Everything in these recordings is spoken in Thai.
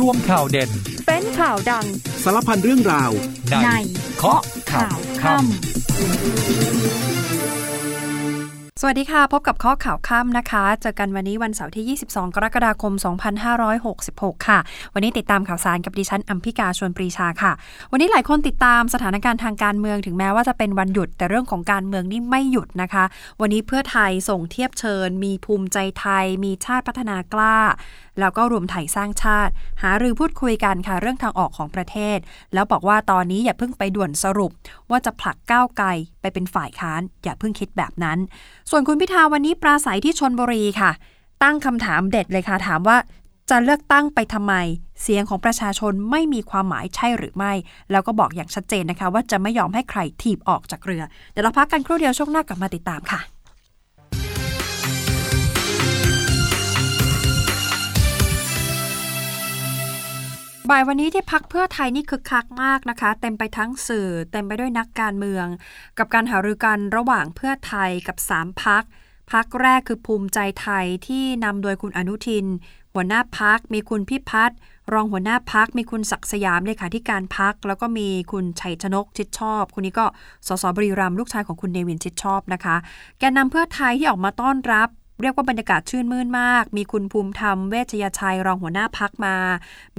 รวมข่าวเด่น เป็นข่าวดัง สารพันเรื่องราว ในเคาะข่าวค่ำสวัสดีค่ะ พบกับข้อข่าวค่ำนะคะ เจอกันวันนี้วันเสาร์ที่ 22 กรกฎาคม 2566 ค่ะ วันนี้ติดตามข่าวสารกับดิฉันอัมพิกาชวนปรีชาค่ะ วันนี้หลายคนติดตามสถานการณ์ทางการเมืองถึงแม้ว่าจะเป็นวันหยุด แต่เรื่องของการเมืองนี่ไม่หยุดนะคะ วันนี้เพื่อไทยส่งเทียบเชิญ มีภูมิใจไทย มีชาติพัฒนากล้า แล้วก็รวมไทยสร้างชาติ หารือพูดคุยกันค่ะเรื่องทางออกของประเทศ แล้วบอกว่าตอนนี้อย่าเพิ่งไปด่วนสรุป ว่าจะผลักก้าวไกลไปเป็นฝ่ายค้าน อย่าเพิ่งคิดแบบนั้น ส่วนคุณพิธาวันนี้ปราศัยที่ชนบุรีค่ะ ตั้งคำถามเด็ดเลยค่ะถามว่าจะเลือกตั้งไปทำไม เสียงของประชาชนไม่มีความหมายใช่หรือไม่ แล้วก็บอกอย่างชัดเจนนะคะ ว่าจะไม่ยอมให้ใครถีบออกจากเรือ เดี๋ยวเราพักกันครู่เดียวช่วงหน้ากลับมาติดตามค่ะ บ่ายวันนี้ที่พักเพื่อไทยนี่คึกคักมากนะคะ เต็มไปทั้งสื่อ เต็มไปด้วยนักการเมือง กับการหารือกันระหว่างเพื่อไทยกับ 3 พักพักแรกคือภูมิใจไทยที่นำโดยคุณอนุทิน หัวหน้าพักมีคุณพิพัฒน์รองหัวหน้าพักมีคุณศักดิ์สยามเลขาธิการพัก แล้วก็มีคุณชัยชนกชิดชอบ คนนี้ก็สสบริรัมลูกชายของคุณเนวินชิดชอบนะคะ แกนนำเพื่อไทยที่ออกมาต้อนรับ เรียกว่าบรรยากาศชื่นมื่นมาก มีคุณภูมิธรรมเวชยชัยรองหัวหน้าพักมา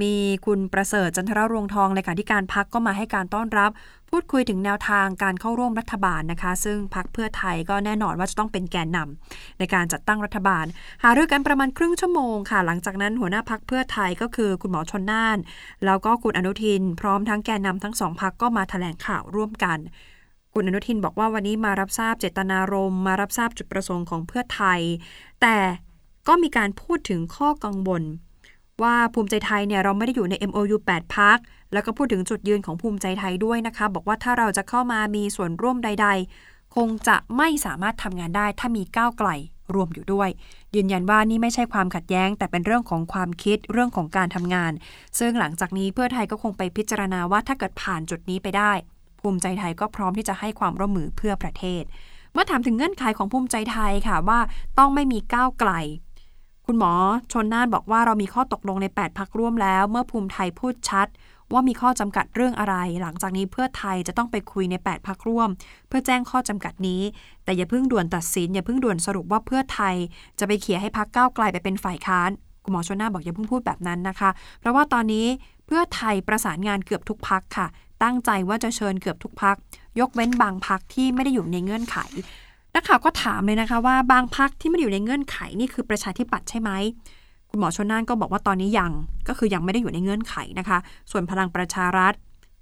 มีคุณประเสริฐจันทรรวงทองเลขาธิการพักก็มาให้การต้อนรับ พูดคุยถึงแนวทางการเข้าร่วมรัฐบาลนะคะ ซึ่งพักเพื่อไทยก็แน่นอนว่าจะต้องเป็นแกนนำในการจัดตั้งรัฐบาล หารือกันประมาณครึ่งชั่วโมงค่ะ หลังจากนั้นหัวหน้าพักเพื่อไทยก็คือคุณหมอชนน่าน แล้วก็คุณอนุทิน พร้อมทั้งแกนนำทั้งสองพักก็มาแถลงข่าวร่วมกัน คุณอนุทินบอกว่าวันนี้มารับทราบเจตนารมณ์มารับทราบจุดประสงค์ของเพื่อไทย แต่ก็มีการพูดถึงข้อกังวลว่าภูมิใจไทยเนี่ยเราไม่ได้อยู่ใน MOU 8 พัก แล้วก็พูดถึงจุดยืนของภูมิใจไทยด้วยนะคะ บอกว่าถ้าเราจะเข้ามามีส่วนร่วมใด ๆ คงจะไม่สามารถทำงานได้ ถ้ามีก้าวไกลรวมอยู่ด้วย ยืนยันว่านี่ไม่ใช่ความขัดแย้ง แต่เป็นเรื่องของความคิดเรื่องของการทำงาน ซึ่งหลังจากนี้เพื่อไทยก็คงไปพิจารณาว่าถ้าเกิดผ่านจุดนี้ไปได้ ภูมิใจไทยก็พร้อมที่จะให้ความร่วมมือเพื่อประเทศ เมื่อถามถึงเงื่อนไขของภูมิใจไทยค่ะว่าต้องไม่มีก้าวไกล คุณหมอชนน่านบอกว่าเรามีข้อตกลงใน 8 พักร่วมแล้ว เมื่อภูมิไทยพูดชัด ว่ามีข้อจำกัดเรื่องอะไร หลังจากนี้เพื่อไทยจะต้องไปคุยใน 8 พักร่วม เพื่อแจ้งข้อจำกัดนี้ แต่อย่าเพิ่งด่วนตัดสินอย่าเพิ่งด่วนสรุปว่าเพื่อไทย จะไปเขี่ยให้พักก้าวไกลไปเป็นฝ่ายค้านคุณหมอชนน่านบอกอย่าเพิ่งพูดแบบนั้นนะคะ เพราะว่าตอนนี้เพื่อไทยประสานงานเกือบทุกพักค่ะ ตั้งใจว่าจะเชิญเกือบทุกพัก ยกเว้นบางพักที่ไม่ได้อยู่ในเงื่อนไขนักข่าวก็ถามเลยนะคะว่าบางพักที่ไม่ได้อยู่ในเงื่อนไขนี่คือประชาธิปัตย์ใช่ไหมคุณหมอชนน่านก็บอกว่าตอนนี้ยังก็คือยังไม่ได้อยู่ในเงื่อนไขนะคะ ส่วนพลังประชารัฐ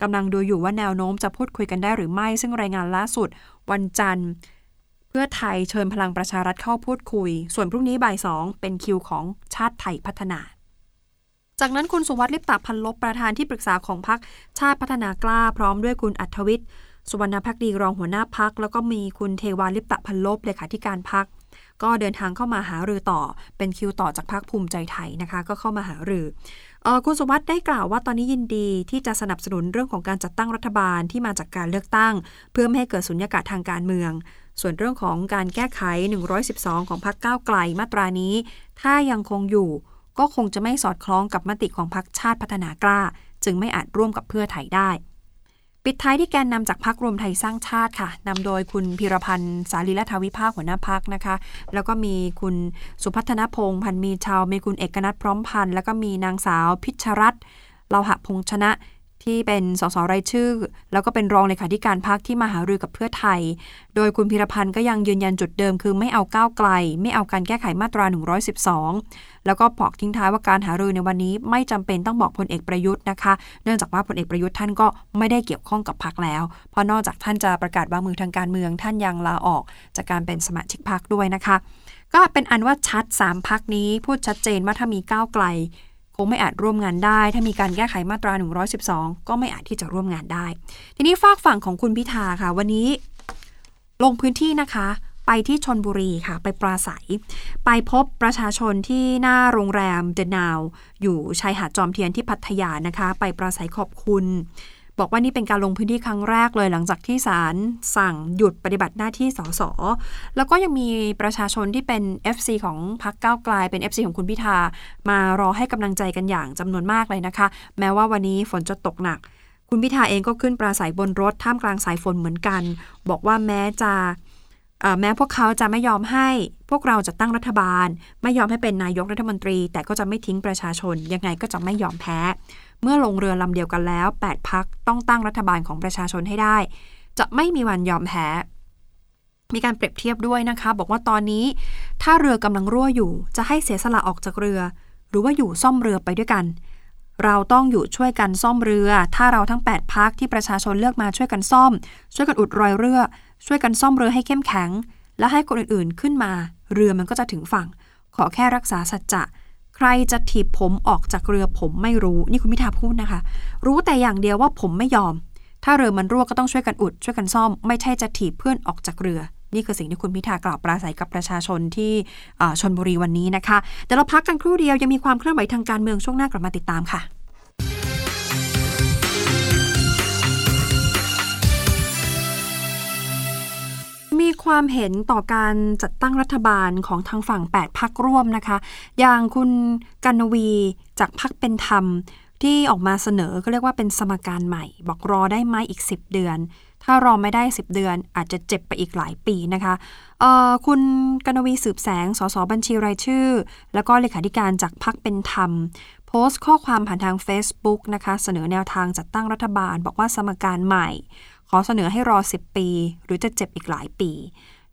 กำลังดูอยู่ว่าแนวโน้มจะพูดคุยกันได้หรือไม่ ซึ่งรายงานล่าสุด วันจันทร์ เพื่อไทยเชิญพลังประชารัฐเข้าพูดคุย ส่วนพรุ่งนี้บ่ายสองเป็นคิวของชาติไทยพัฒนา จากนั้นคุณสุวัสดิ์ลิปตาพันลบประธานที่ปรึกษาของพรรคชาติพัฒนากล้าพร้อมด้วยคุณอัธวิทย์สุวรรณพักดีรองหัวหน้าพัก แล้วก็มีคุณเทวาลิปตะพันลบเลขาธิการพัก ก็เดินทางเข้ามาหารือต่อ เป็นคิวต่อจากพักภูมิใจไทยนะคะ ก็เข้ามาหารืออคุณสุวัสด์ได้กล่าวว่าตอนนี้ยินดีที่จะสนับสนุนเรื่องของการจัดตั้งรัฐบาลที่มาจากการเลือกตั้ง เพื่อไม่ให้เกิดสุญญากาศทางการเมือง ส่วนเรื่องของการแก้ไข 112 ของพรรคก้าวไกลมาตรานี้ ถ้ายังคงอยู่ ก็คงจะไม่สอดคล้องกับมติของพรรคชาติพัฒนากล้า จึงไม่อาจร่วมกับเพื่อไทยได้ ปิดท้ายที่แกนนำจากพักรวมไทยสร้างชาติค่ะนำโดยคุณพิรพันธ์สาลีรัฐวิภาคหัวหน้าพักนะคะ แล้วก็มีคุณสุพัฒนพงศ์พันธ์มีชาวมีคุณเอกนัทพร้อมพันธ์แล้วก็มีนางสาวพิชรัตน์เลาหะพงษ์ชนะ ที่เป็นสสรายชื่อ แล้วก็เป็นรองเลขาธิการพักที่มาหารือกับเพื่อไทย โดยคุณพีรพันธ์ก็ยังยืนยันจุดเดิมคือไม่เอาก้าวไกล ไม่เอาการแก้ไขมาตรา 112 แล้วก็บอกทิ้งท้ายว่าการหารือในวันนี้ ไม่จำเป็นต้องบอกพลเอกประยุทธ์นะคะ เนื่องจากว่าพลเอกประยุทธ์ท่านก็ไม่ได้เกี่ยวข้องกับพรรคแล้ว เพราะนอกจากท่านจะประกาศวางมือทางการเมืองท่านยังลาออก จากการเป็นสมาชิกพรรคด้วยนะคะ ก็เป็นอันว่าชัด 3พักนี้พูดชัดเจนว่าถ้ามีก้าวไกล งไม่อาจร่วมงานได้ ถ้ามีการแก้ไขมาตรา 112 ก็ไม่อาจที่จะร่วมงานได้ ทีนี้ฝากฝั่งของคุณพิธาค่ะ วันนี้ลงพื้นที่นะคะ ไปที่ชนบุรีค่ะ ไปปราศัย ไปพบประชาชนที่หน้าโรงแรมเดนาว อยู่ชายหาดจอมเทียนที่พัทยานะคะ ไปปราศัยขอบคุณ บอกว่านี่เป็นการลงพื้นที่ครั้งแรกเลยหลังจากที่ศาลสั่งหยุดปฏิบัติหน้าที่สส แล้วก็ยังมีประชาชนที่เป็น FC ของพรรคก้าวไกลเป็น FC ของคุณพิธา มารอให้กำลังใจกันอย่างจำนวนมากเลยนะคะ แม้ว่าวันนี้ฝนจะตกหนัก คุณพิธาเองก็ขึ้นปราศัยบนรถท่ามกลางสายฝนเหมือนกัน บอกว่าแม้จะแม้พวกเขาจะไม่ยอมให้ พวกเราจะตั้งรัฐบาล ไม่ยอมให้เป็นนายกรัฐมนตรี แต่ก็จะไม่ทิ้งประชาชนยังไงก็จะไม่ยอมแพ้ เมื่อลงเรือลำเดียวกันแล้ว 8 พักต้องตั้งรัฐบาลของประชาชนให้ได้ จะไม่มีวันยอมแพ้ มีการเปรียบเทียบด้วยนะคะ บอกว่าตอนนี้ ถ้าเรือกำลังรั่วอยู่ จะให้เสียสละออกจากเรือ หรือว่าอยู่ซ่อมเรือไปด้วยกัน เราต้องอยู่ช่วยกันซ่อมเรือ ถ้าเราทั้ง 8 พักที่ประชาชนเลือกมาช่วยกันซ่อม ช่วยกันอุดรอยเรือ ช่วยกันซ่อมเรือให้เข้มแข็ง และให้คนอื่นๆขึ้นมา เรือมันก็จะถึงฝั่ง ขอแค่รักษาสัจจะ ใครจะถีบผมออกจากเรือผมไม่รู้ นี่คุณพิธาพูดนะคะ รู้แต่อย่างเดียวว่าผมไม่ยอม ถ้าเรือมันรั่วก็ต้องช่วยกันอุด ช่วยกันซ่อม ไม่ใช่จะถีบเพื่อนออกจากเรือ นี่คือสิ่งที่คุณพิธากล่าวปราศัยกับประชาชนที่ชนบุรีวันนี้นะคะ แต่เราพักกันครู่เดียวยังมีความเคลื่อนไหวทางการเมืองช่วงหน้ากลับมาติดตามค่ะ ความเห็นต่อการจัดตั้งรัฐบาลของทางฝั่ง 8 พักร่วมนะคะ อย่างคุณกันวีจากพักเป็นธรรม ที่ออกมาเสนอก็เรียกว่าเป็นสมการใหม่ บอกรอได้ไหมอีก 10 เดือน ถ้ารอไม่ได้ 10 เดือน อาจจะเจ็บไปอีกหลายปีนะคะคุณกนวีสืบแสง สสบัญชีรายชื่อ แล้วก็เลขาธิการจากพักเป็นธรรมโพสต์ข้อความผ่านทาง Facebook นะคะ เสนอแนวทางจัดตั้งรัฐบาล บอกว่าสมการใหม่ ขอเสนอให้รอ 10 ปี หรือจะเจ็บอีกหลายปี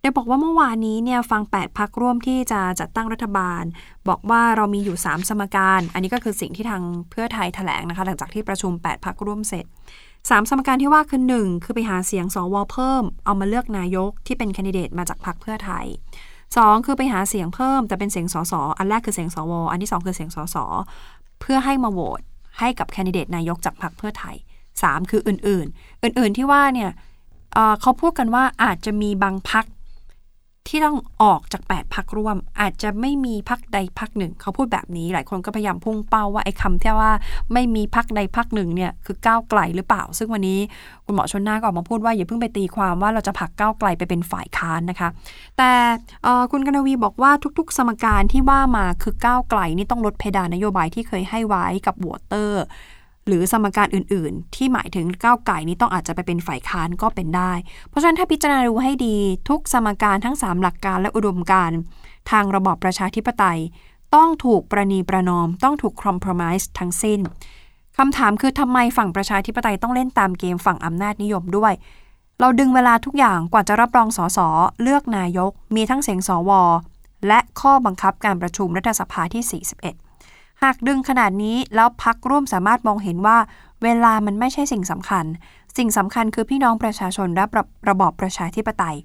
ได้บอกว่าเมื่อวานนี้เนี่ยฟัง 8 พักร่วมที่จะจัดตั้งรัฐบาล บอกว่าเรามีอยู่ 3 สมการ อันนี้ก็คือสิ่งที่ทางเพื่อไทยแถลงนะคะ หลังจากที่ประชุม 8 พักร่วมเสร็จ 3 สมการที่ว่าคือ 1 คือไปหาเสียงสวเพิ่ม เอามาเลือกนายกที่เป็นคนดิเดตมาจากพรรคเพื่อไทย 2 คือไปหาเสียงเพิ่ม แต่เป็นเสียงสสอันแรกคือเสียงสว อันที่ 2 คือเสียงสสเพื่อให้มาโหวตให้กับคนดิเดตนายกจากพรรคเพื่อไทย 3 คืออื่นๆ อื่นๆที่ว่าเนี่ยเขาพูดกันว่าอาจจะมีบางพักที่ต้องออกจาก 8 พักร่วม อาจจะไม่มีพักใดพักหนึ่ง เขาพูดแบบนี้หลายคนก็พยายามพุ่งเป้าว่าไอ้คำที่ว่าไม่มีพักใดพักหนึ่งเนี่ยคือก้าวไกลหรือเปล่า ซึ่งวันนี้คุณหมอชนน่าก็ออกมาพูดว่าอย่าเพิ่งไปตีความว่าเราจะผลักก้าวไกลไปเป็นฝ่ายค้านนะคะ แต่คุณกนวีบอกว่าทุก ๆ สมการที่ว่ามาคือก้าวไกลนี่ต้องลดเพดานนโยบายที่เคยให้ไว้กับวอเตอร์ หรือสมการอื่น ๆ ที่หมายถึงก้าวไก่นี้ต้องอาจจะไปเป็นฝ่ายค้านก็เป็นได้ เพราะฉะนั้นถ้าพิจารณาดูให้ดีทุกสมการทั้ง 3 หลักการและอุดมการทางระบอบประชาธิปไตย ต้องถูกประนีประนอม ต้องถูกคอมเพลมไส์ทั้งสิ้นคำถามคือทำไมฝั่งประชาธิปไตยต้องเล่นตามเกมฝั่งอำนาจนิยมด้วย เราดึงเวลาทุกอย่างกว่าจะรับรองสสเลือกนายก มีทั้งเสียงสวและข้อบังคับการประชุมรัฐสภาที่ 41 หากดึงขนาดนี้แล้วพักร่วมสามารถมองเห็นว่า เวลามันไม่ใช่สิ่งสำคัญ สิ่งสำคัญคือพี่น้องประชาชนและระระบอบประชาธิปไตย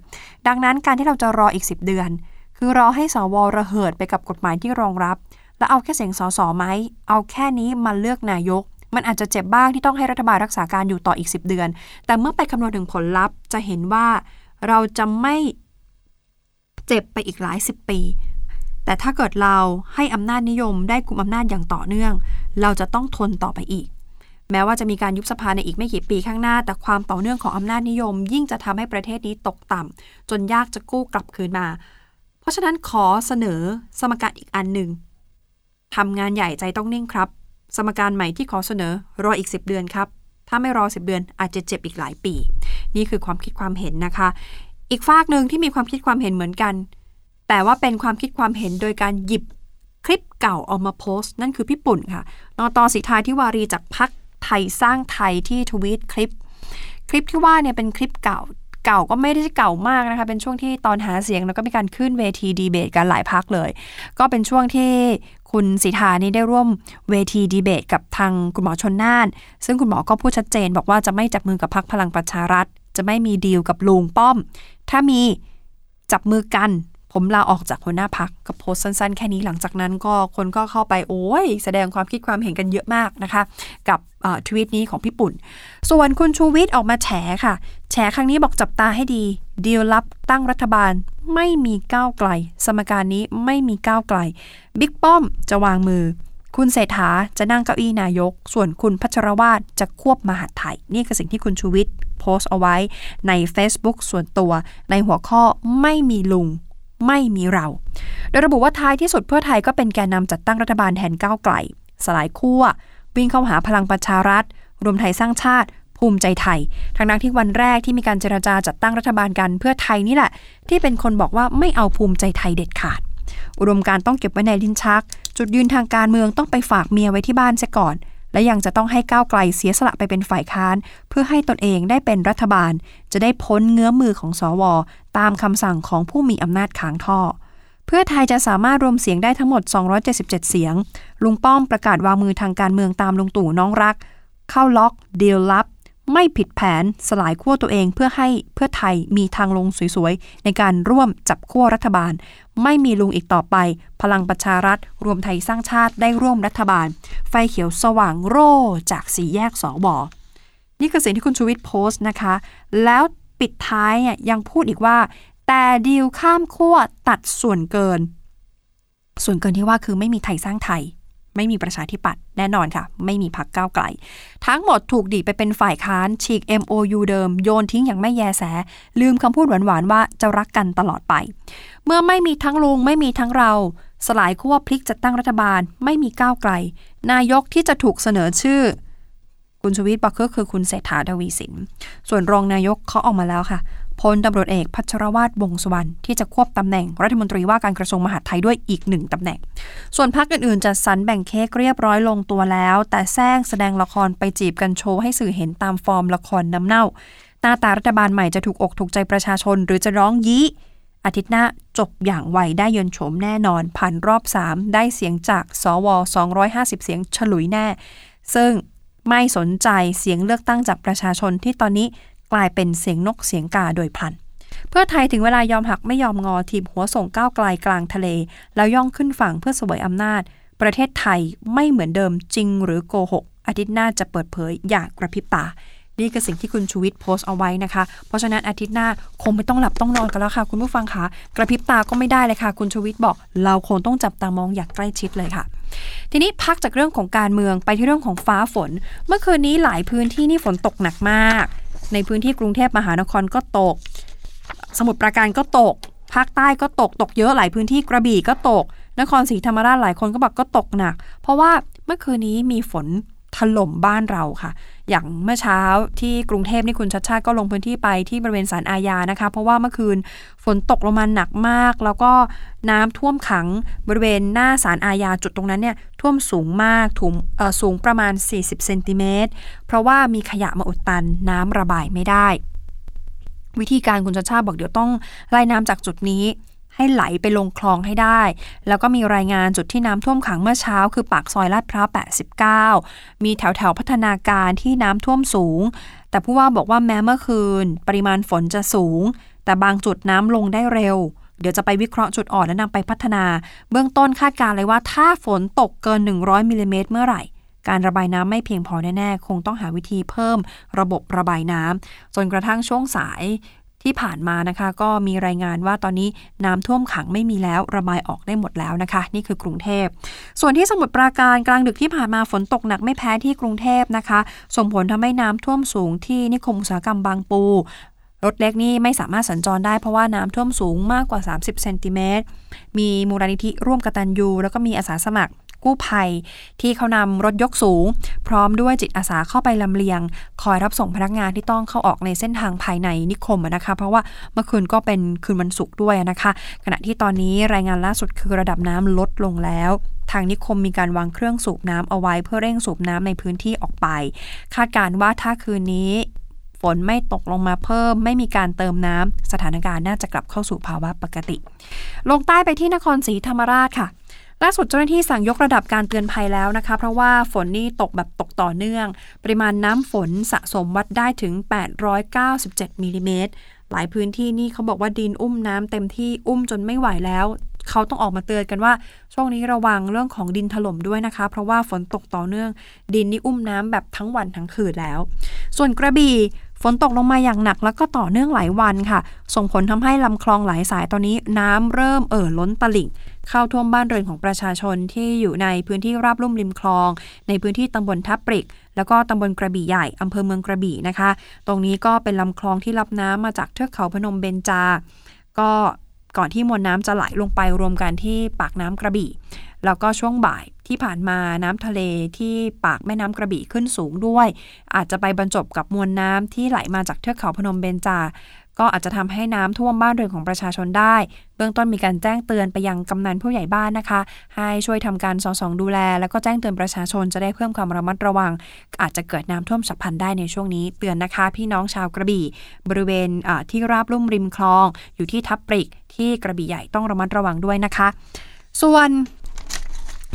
ดังนั้นการที่เราจะรออีก 10 เดือน คือรอให้สวระเหิดไปกับกฎหมายที่รองรับ แล้วเอาแค่เสียงสสไหมเอาแค่นี้มาเลือกนายก มันอาจจะเจ็บบ้างที่ต้องให้รัฐบาลรักษาการอยู่ต่ออีก 10 เดือน แต่เมื่อไปคำนวณถึงผลลัพธ์ จะเห็นว่าเราจะไม่เจ็บไปอีกหลายสิบปี แต่ถ้าเกิดเราให้อำนาจนิยมได้กลุ่มอำนาจอย่างต่อเนื่อง เราจะต้องทนต่อไปอีก แม้ว่าจะมีการยุบสภาในอีกไม่กี่ปีข้างหน้า แต่ความต่อเนื่องของอำนาจนิยม ยิ่งจะทำให้ประเทศนี้ตกต่ำจนยากจะกู้กลับคืนมา เพราะฉะนั้นขอเสนอสมการอีกอันหนึ่งทำงานใหญ่ใจต้องนิ่งครับ สมการใหม่ที่ขอเสนอรออีก 10 เดือนครับ ถ้าไม่รอ 10 เดือนอาจจะเจ็บอีกหลายปี นี่คือความคิดความเห็นนะคะ อีกฝากหนึ่งที่มีความคิดความเห็นเหมือนกัน แต่ว่าเป็นความคิดความเห็นโดยการหยิบคลิปเก่าเอามาโพสต์ นั่นคือพี่ปุ่นค่ะนอตอสิทธาที่วารีจากพักไทยสร้างไทยที่ทวีตคลิป คลิปที่ว่าเนี่ยเป็นคลิปเก่าเก่าก็ไม่ได้เก่ามากนะคะ เป็นช่วงที่ตอนหาเสียงแล้วก็มีการขึ้นเวทีดีเบตกันหลายพักเลย ก็เป็นช่วงที่คุณสิทธานี่ได้ร่วมเวทีดีเบต กับทางคุณหมอชนน่าน ซึ่งคุณหมอก็พูดชัดเจน บอกว่าจะไม่จับมือกับพักพลังประชารัฐ จะไม่มีดีลกับลุงป้อม ถ้ามีจับมือกัน ผมลาออกจากหัวหน้าพักกับโพสสั้นๆ แค่นี้หลังจากนั้นก็คนก็เข้าไปโอ้ย แสดงความคิดความเห็นกันเยอะมากนะคะ กับทวีตนี้ของพี่ปุ่น ส่วนคุณชูวิทย์ออกมาแฉค่ะ แฉครั้งนี้บอกจับตาให้ดีดีลลับตั้งรัฐบาลไม่มีก้าวไกล สมการนี้ไม่มีก้าวไกลบิ๊กป้อมจะวางมือ คุณเศรษฐาจะนั่งเก้าอี้นายก ส่วนคุณพัชรวาทจะควบมหาดไทย นี่คือสิ่งที่คุณชูวิทย์โพสต์เอาไว้ใน Facebook ส่วนตัวในหัวข้อไม่มีลุง ไม่มีเรา โดยระบุว่าท้ายที่สุดเพื่อไทยก็เป็นแกนนำจัดตั้งรัฐบาลแทนก้าวไกล สลายขั้ววิ่งเข้าหาพลังประชารัฐ รวมไทยสร้างชาติ ภูมิใจไทยทั้งนั้นที่วันแรกที่มีการเจรจาจัดตั้งรัฐบาลกันเพื่อไทยนี่แหละ ที่เป็นคนบอกว่าไม่เอาภูมิใจไทยเด็ดขาด อุดมการต้องเก็บไว้ในลิ้นชัก จุดยืนทางการเมืองต้องไปฝากเมียไว้ที่บ้านซะก่อน และยังจะต้องให้ก้าวไกลเสียสละไปเป็นฝ่ายค้าน เพื่อให้ตนเองได้เป็นรัฐบาล จะได้พ้นเงื้อมือของสวตามคำสั่งของผู้มีอำนาจค้างท่อ เพื่อไทยจะสามารถรวมเสียงได้ทั้งหมด 277 เสียง ลุงป้อมประกาศวางมือทางการเมืองตามลุงตู่น้องรัก เข้าล็อกเดีลลับ ไม่ผิดแผนสลายขั้วตัวเองเพื่อให้เพื่อไทยมีทางลงสวยๆในการร่วมจับขั้วรัฐบาล ไม่มีลุงอีกต่อไป พลังประชารัฐ รวมไทยสร้างชาติได้ร่วมรัฐบาล ไฟเขียวสว่างโร่จากสีแยกสอบอนี่คือสิ่งที่คุณชูวิทย์โพสต์นะคะ แล้วปิดท้ายเนี่ยยังพูดอีกว่า แต่ดีลข้ามขั้วตัดส่วนเกิน ส่วนเกินที่ว่าคือไม่มีไทยสร้างไทย ไม่มีประชาธิปัตย์แน่นอนค่ะ ไม่มีพักก้าวไกล ทั้งหมดถูกดีไปเป็นฝ่ายค้านฉีก MOU เดิม โยนทิ้งอย่างไม่แยแส ลืมคำพูดหวานๆว่าจะรักกันตลอดไป เมื่อไม่มีทั้งลุงไม่มีทั้งเรา สลายขั้วพลิกจัดตั้งรัฐบาล ไม่มีก้าวไกล นายกที่จะถูกเสนอชื่อ คุณชวิตบอกก็คือคุณเศรษฐาทวีสิน ส่วนรองนายกเขาออกมาแล้วค่ะ พลตำรวจเอกพัชรวาทวงสุวรรณที่จะควบตำแหน่งรัฐมนตรีว่าการกระทรวงมหาดไทยด้วยอีกหนึ่งตำแหน่ง ส่วนพรรคอื่นๆจะสรรแบ่งเค้กเรียบร้อยลงตัวแล้ว แต่แซงแสดงละครไปจีบกันโชว์ให้สื่อเห็นตามฟอร์มละครน้ำเน่าหน้าตารัฐบาลใหม่จะถูกอกถูกใจประชาชน หรือจะร้องยี้อาทิตย์หน้าจบอย่างไวได้ยินโฉมแน่นอน ผ่านรอบ 3 ได้เสียงจากสว 250 เสียงฉลุยแน่ ซึ่งไม่สนใจเสียงเลือกตั้งจากประชาชนที่ตอนนี้ กลายเป็นเสียงนกเสียงกาโดยพลัน เพื่อไทยถึงเวลายอมหักไม่ยอมงอทีมหัวส่งก้าวไกลกลางทะเล แล้วย่องขึ้นฝั่งเพื่อเสวยอำนาจ ประเทศไทยไม่เหมือนเดิมจริงหรือโกหกอาทิตย์หน้าจะเปิดเผยอย่างกระพริบตานี่คือสิ่งที่คุณชูวิทย์โพสต์เอาไว้นะคะ เพราะฉะนั้นอาทิตย์หน้าคงไม่ต้องหลับต้องนอนกันแล้วค่ะ คุณผู้ฟังคะกระพริบตาก็ไม่ได้เลยค่ะ คุณชูวิทย์บอก เราคงต้องจับตามองอย่างใกล้ชิดเลยค่ะ ทีนี้พักจากเรื่องของการเมืองไปที่เรื่องของฟ้าฝน เมื่อคืนนี้หลายพื้นที่นี่ฝนตกหนักมาก ในพื้นที่กรุงเทพมหานครก็ตก สมุทรปราการก็ตก ภาคใต้ก็ตก ตกเยอะหลายพื้นที่กระบี่ก็ตก นครศรีธรรมราชหลายคนก็บอกก็ตกหนัก เพราะว่าเมื่อคืนนี้มีฝนถล่มบ้านเราค่ะ อย่างเมื่อเช้าที่กรุงเทพนี่คุณชัดชาติก็ลงพื้นที่ไปที่บริเวณสารอาญานะคะ เพราะว่าเมื่อคืนฝนตกลงมาหนักมาก แล้วก็น้ำท่วมขังบริเวณหน้าสารอาญาจุดตรงนั้นเนี่ยท่วมสูงมากถุงสูงประมาณ 40เซนติเมตรเพราะว่ามีขยะมาอุดตันน้ำระบายไม่ได้ วิธีการคุณชาชาบอกเดี๋ยวต้องไล่น้ำจากจุดนี้ ให้ไหลไปลงคลองให้ได้ แล้วก็มีรายงานจุดที่น้ำท่วมขังเมื่อเช้า คือปากซอยลาดพร้าว 89 มีแถวแถวพัฒนาการที่น้ำท่วมสูง แต่ผู้ว่าบอกว่าแม้เมื่อคืน ปริมาณฝนจะสูง แต่บางจุดน้ำลงได้เร็ว เดี๋ยวจะไปวิเคราะห์จุดอ่อนและนำไปพัฒนา เบื้องต้นคาดการเลยว่าถ้าฝนตกเกิน 100มิลลิเมตรเมื่อไหร่การระบายน้ำไม่เพียงพอแน่ ๆ คงต้องหาวิธีเพิ่มระบบระบายน้ำจนกระทั่งช่วงสาย ที่ผ่านมานะคะก็มีรายงานว่าตอนนี้น้ำท่วมขังไม่มีแล้วระบายออกได้หมดแล้วนะคะ นี่คือกรุงเทพ ส่วนที่สมุทรปราการกลางดึกที่ผ่านมาฝนตกหนักไม่แพ้ที่กรุงเทพนะคะ ส่งผลทำให้น้ำท่วมสูงที่นิคมอุตสาหกรรมบางปูรถเล็กนี่ไม่สามารถสัญจรได้เพราะว่าน้ำท่วมสูงมากกว่า 30 เซนติเมตร มีมูลนิธิร่วมกตัญญูแล้วก็มีอาสาสมัคร กู้ภัย ที่เขานำรถยกสูง พร้อมด้วยจิตอาสาเข้าไปลำเลียง คอยรับส่งพนักงานที่ต้องเข้าออกในเส้นทางภายในนิคมนะคะ เพราะว่าเมื่อคืนก็เป็นคืนวันศุกร์ด้วยนะคะ ขณะที่ตอนนี้รายงานล่าสุดคือระดับน้ำลดลงแล้วทางนิคมมีการวางเครื่องสูบน้ำเอาไว้เพื่อเร่งสูบน้ำในพื้นที่ออกไป คาดการว่าถ้าคืนนี้ ฝนไม่ตกลงมาเพิ่ม ไม่มีการเติมน้ำสถานการณ์น่าจะกลับเข้าสู่ภาวะปกติ ลงใต้ไปที่นครศรีธรรมราชค่ะ ล่าสุดเจ้าหน้าที่สั่งยกระดับการเตือนภัยแล้วนะคะ เพราะว่าฝนนี่ตกแบบตกต่อเนื่อง ปริมาณน้ำฝนสะสมวัดได้ถึง 897มิลลิเมตรหลายพื้นที่นี่เขาบอกว่าดินอุ้มน้ำเต็มที่อุ้มจนไม่ไหวแล้วเขาต้องออกมาเตือนกันว่า ช่วงนี้ระวังเรื่องของดินถล่มด้วยนะคะ เพราะว่าฝนตกต่อเนื่อง ดินนี่อุ้มน้ำแบบทั้งวันทั้งคืนแล้ว ส่วนกระบี่ ฝนตกลงมาอย่างหนักแล้วก็ต่อเนื่องหลายวันค่ะ ส่งผลทำให้ลำคลองหลายสายตอนนี้น้ำเริ่มเอ่อล้นตลิ่ง เข้าท่วมบ้านเรือนของประชาชนที่อยู่ในพื้นที่ราบลุ่มริมคลอง ในพื้นที่ตำบลทับปริก แล้วก็ตำบลกระบี่ใหญ่อำเภอเมืองกระบี่นะคะ ตรงนี้ก็เป็นลำคลองที่รับน้ำมาจากเทือกเขาพนมเบญจา ก็ ก่อนที่มวลน้ำจะไหลลงไปรวมกันที่ปากน้ำกระบี่ แล้วก็ช่วงบ่ายที่ผ่านมาน้ำทะเลที่ปากแม่น้ำกระบี่ขึ้นสูงด้วย อาจจะไปบรรจบกับมวลน้ำที่ไหลมาจากเทือกเขาพนมเบญจา ก็อาจจะทำให้น้ำท่วมบ้านเรือนของประชาชนได้ เบื้องต้นมีการแจ้งเตือนไปยังกำนันผู้ใหญ่บ้านนะคะ ให้ช่วยทำการสอสองดูแล แล้วก็แจ้งเตือนประชาชนจะได้เพิ่มความระมัดระวัง อาจจะเกิดน้ำท่วมฉับพลันได้ในช่วงนี้เตือนนะคะ พี่น้องชาวกระบี่ บริเวณที่ราบลุ่มริมคลอง อยู่ที่ทับปริก ที่กระบี่ใหญ่ต้องระมัดระวังด้วยนะคะ ส่วน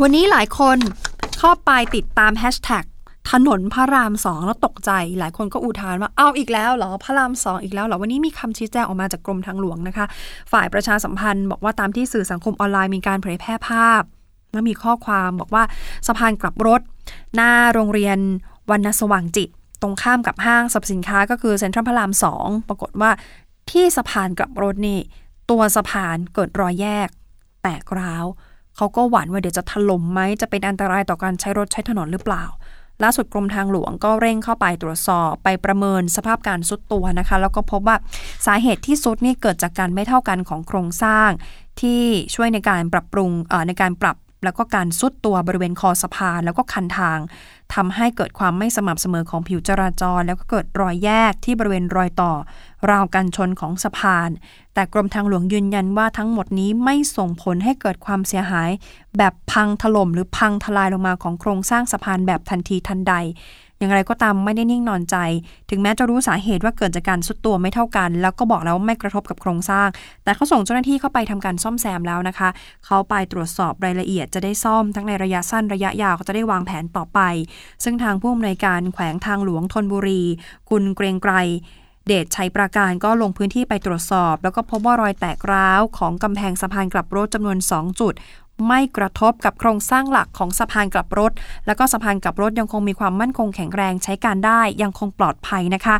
วันนี้หลายคนเข้าไปติดตามแฮชแท็ก ถนนพระรามสองแล้วตกใจ หลายคนก็อุทานว่าเอาอีกแล้วเหรอพระรามสองอีกแล้วเหรอวันนี้มีคำชี้แจงออกมาจากกรมทางหลวงนะคะ ฝ่ายประชาสัมพันธ์บอกว่าตามที่สื่อสังคมออนไลน์มีการเผยแพร่ภาพ แล้วมีข้อความบอกว่าสะพานกลับรถ หน้าโรงเรียนวันสว่างจิต ตรงข้ามกับห้างสรรพสินค้าก็คือเซ็นทรัลพระรามสองปรากฏว่าที่สะพานกลับรถนี่ ตัวสะพานเกิดรอยแยก แตกร้าวเขาก็หวั่นว่าเดี๋ยวจะถล่มไหมจะเป็นอันตรายต่อการใช้รถใช้ถนนหรือเปล่า ล่าสุดกรมทางหลวงก็เร่งเข้าไปตรวจสอบไปประเมินสภาพการซุดตัวนะคะ แล้วก็พบว่าสาเหตุที่ซุดนี่เกิดจากการไม่เท่ากันของโครงสร้าง ที่ช่วยในการปรับปรุงในการปรับ แล้วก็การซุดตัวบริเวณคอสะพานแล้วก็คันทางทำให้เกิดความไม่สม่ำเสมอของผิวจราจร แล้วก็เกิดรอยแยกที่บริเวณรอยต่อ ราวกันชนของสะพาน แต่กรมทางหลวงยืนยันว่าทั้งหมดนี้ไม่ส่งผลให้เกิดความเสียหาย แบบพังถล่มหรือพังทลายลงมาของโครงสร้างสะพานแบบทันทีทันใด อย่างไรก็ตามไม่ได้นิ่งนอนใจ ถึงแม้จะรู้สาเหตุว่าเกิดจากการสุดตัวไม่เท่ากัน แล้วก็บอกแล้วไม่กระทบกับโครงสร้าง แต่เขาส่งเจ้าหน้าที่เข้าไปทำการซ่อมแซมแล้วนะคะ เขาไปตรวจสอบรายละเอียดจะได้ซ่อมทั้งในระยะสั้นระยะยาวเขาจะได้วางแผนต่อไป ซึ่งทางผู้อำนวยการแขวงทางหลวงธนบุรี คุณเกรงไกรเดชชัยประการก็ลงพื้นที่ไปตรวจสอบ แล้วก็พบว่ารอยแตกร้าวของกำแพงสะพานกลับรถจำนวน 2 จุด ไม่กระทบกับโครงสร้างหลักของสะพานกลับรถ แล้วก็สะพานกลับรถยังคงมีความมั่นคงแข็งแรงใช้การได้ยังคงปลอดภัยนะคะ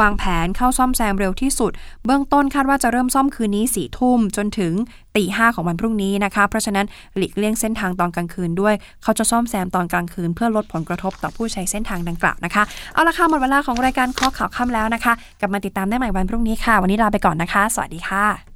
วางแผนเข้าซ่อมแซมเร็วที่สุด เบื้องต้นคาดว่าจะเริ่มซ่อมคืนนี้สี่ทุ่มจนถึงตีห้าของวันพรุ่งนี้นะคะ เพราะฉะนั้นหลีกเลี่ยงเส้นทางตอนกลางคืนด้วย เขาจะซ่อมแซมตอนกลางคืน เพื่อลดผลกระทบต่อผู้ใช้เส้นทางดังกล่าวนะคะ เอาละค่ะหมดเวลาของรายการข้อข่าวค่ำแล้วนะคะ กลับมาติดตามได้ใหม่วันพรุ่งนี้ค่ะ วันนี้ลาไปก่อนนะคะ สวัสดีค่ะ